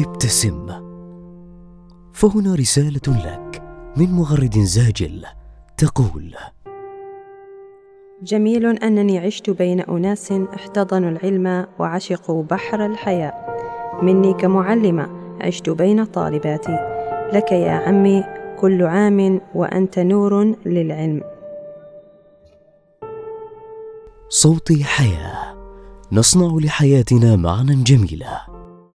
ابتسم. فهنا رسالة لك من مغرد زاجل تقول جميل أنني عشت بين أناس احتضنوا العلم وعشقوا بحر الحياة مني كمعلمة عشت بين طالباتي. لك يا عمي كل عام وأنت نور للعلم. صوتي حياة. نصنع لحياتنا معنى جميلا.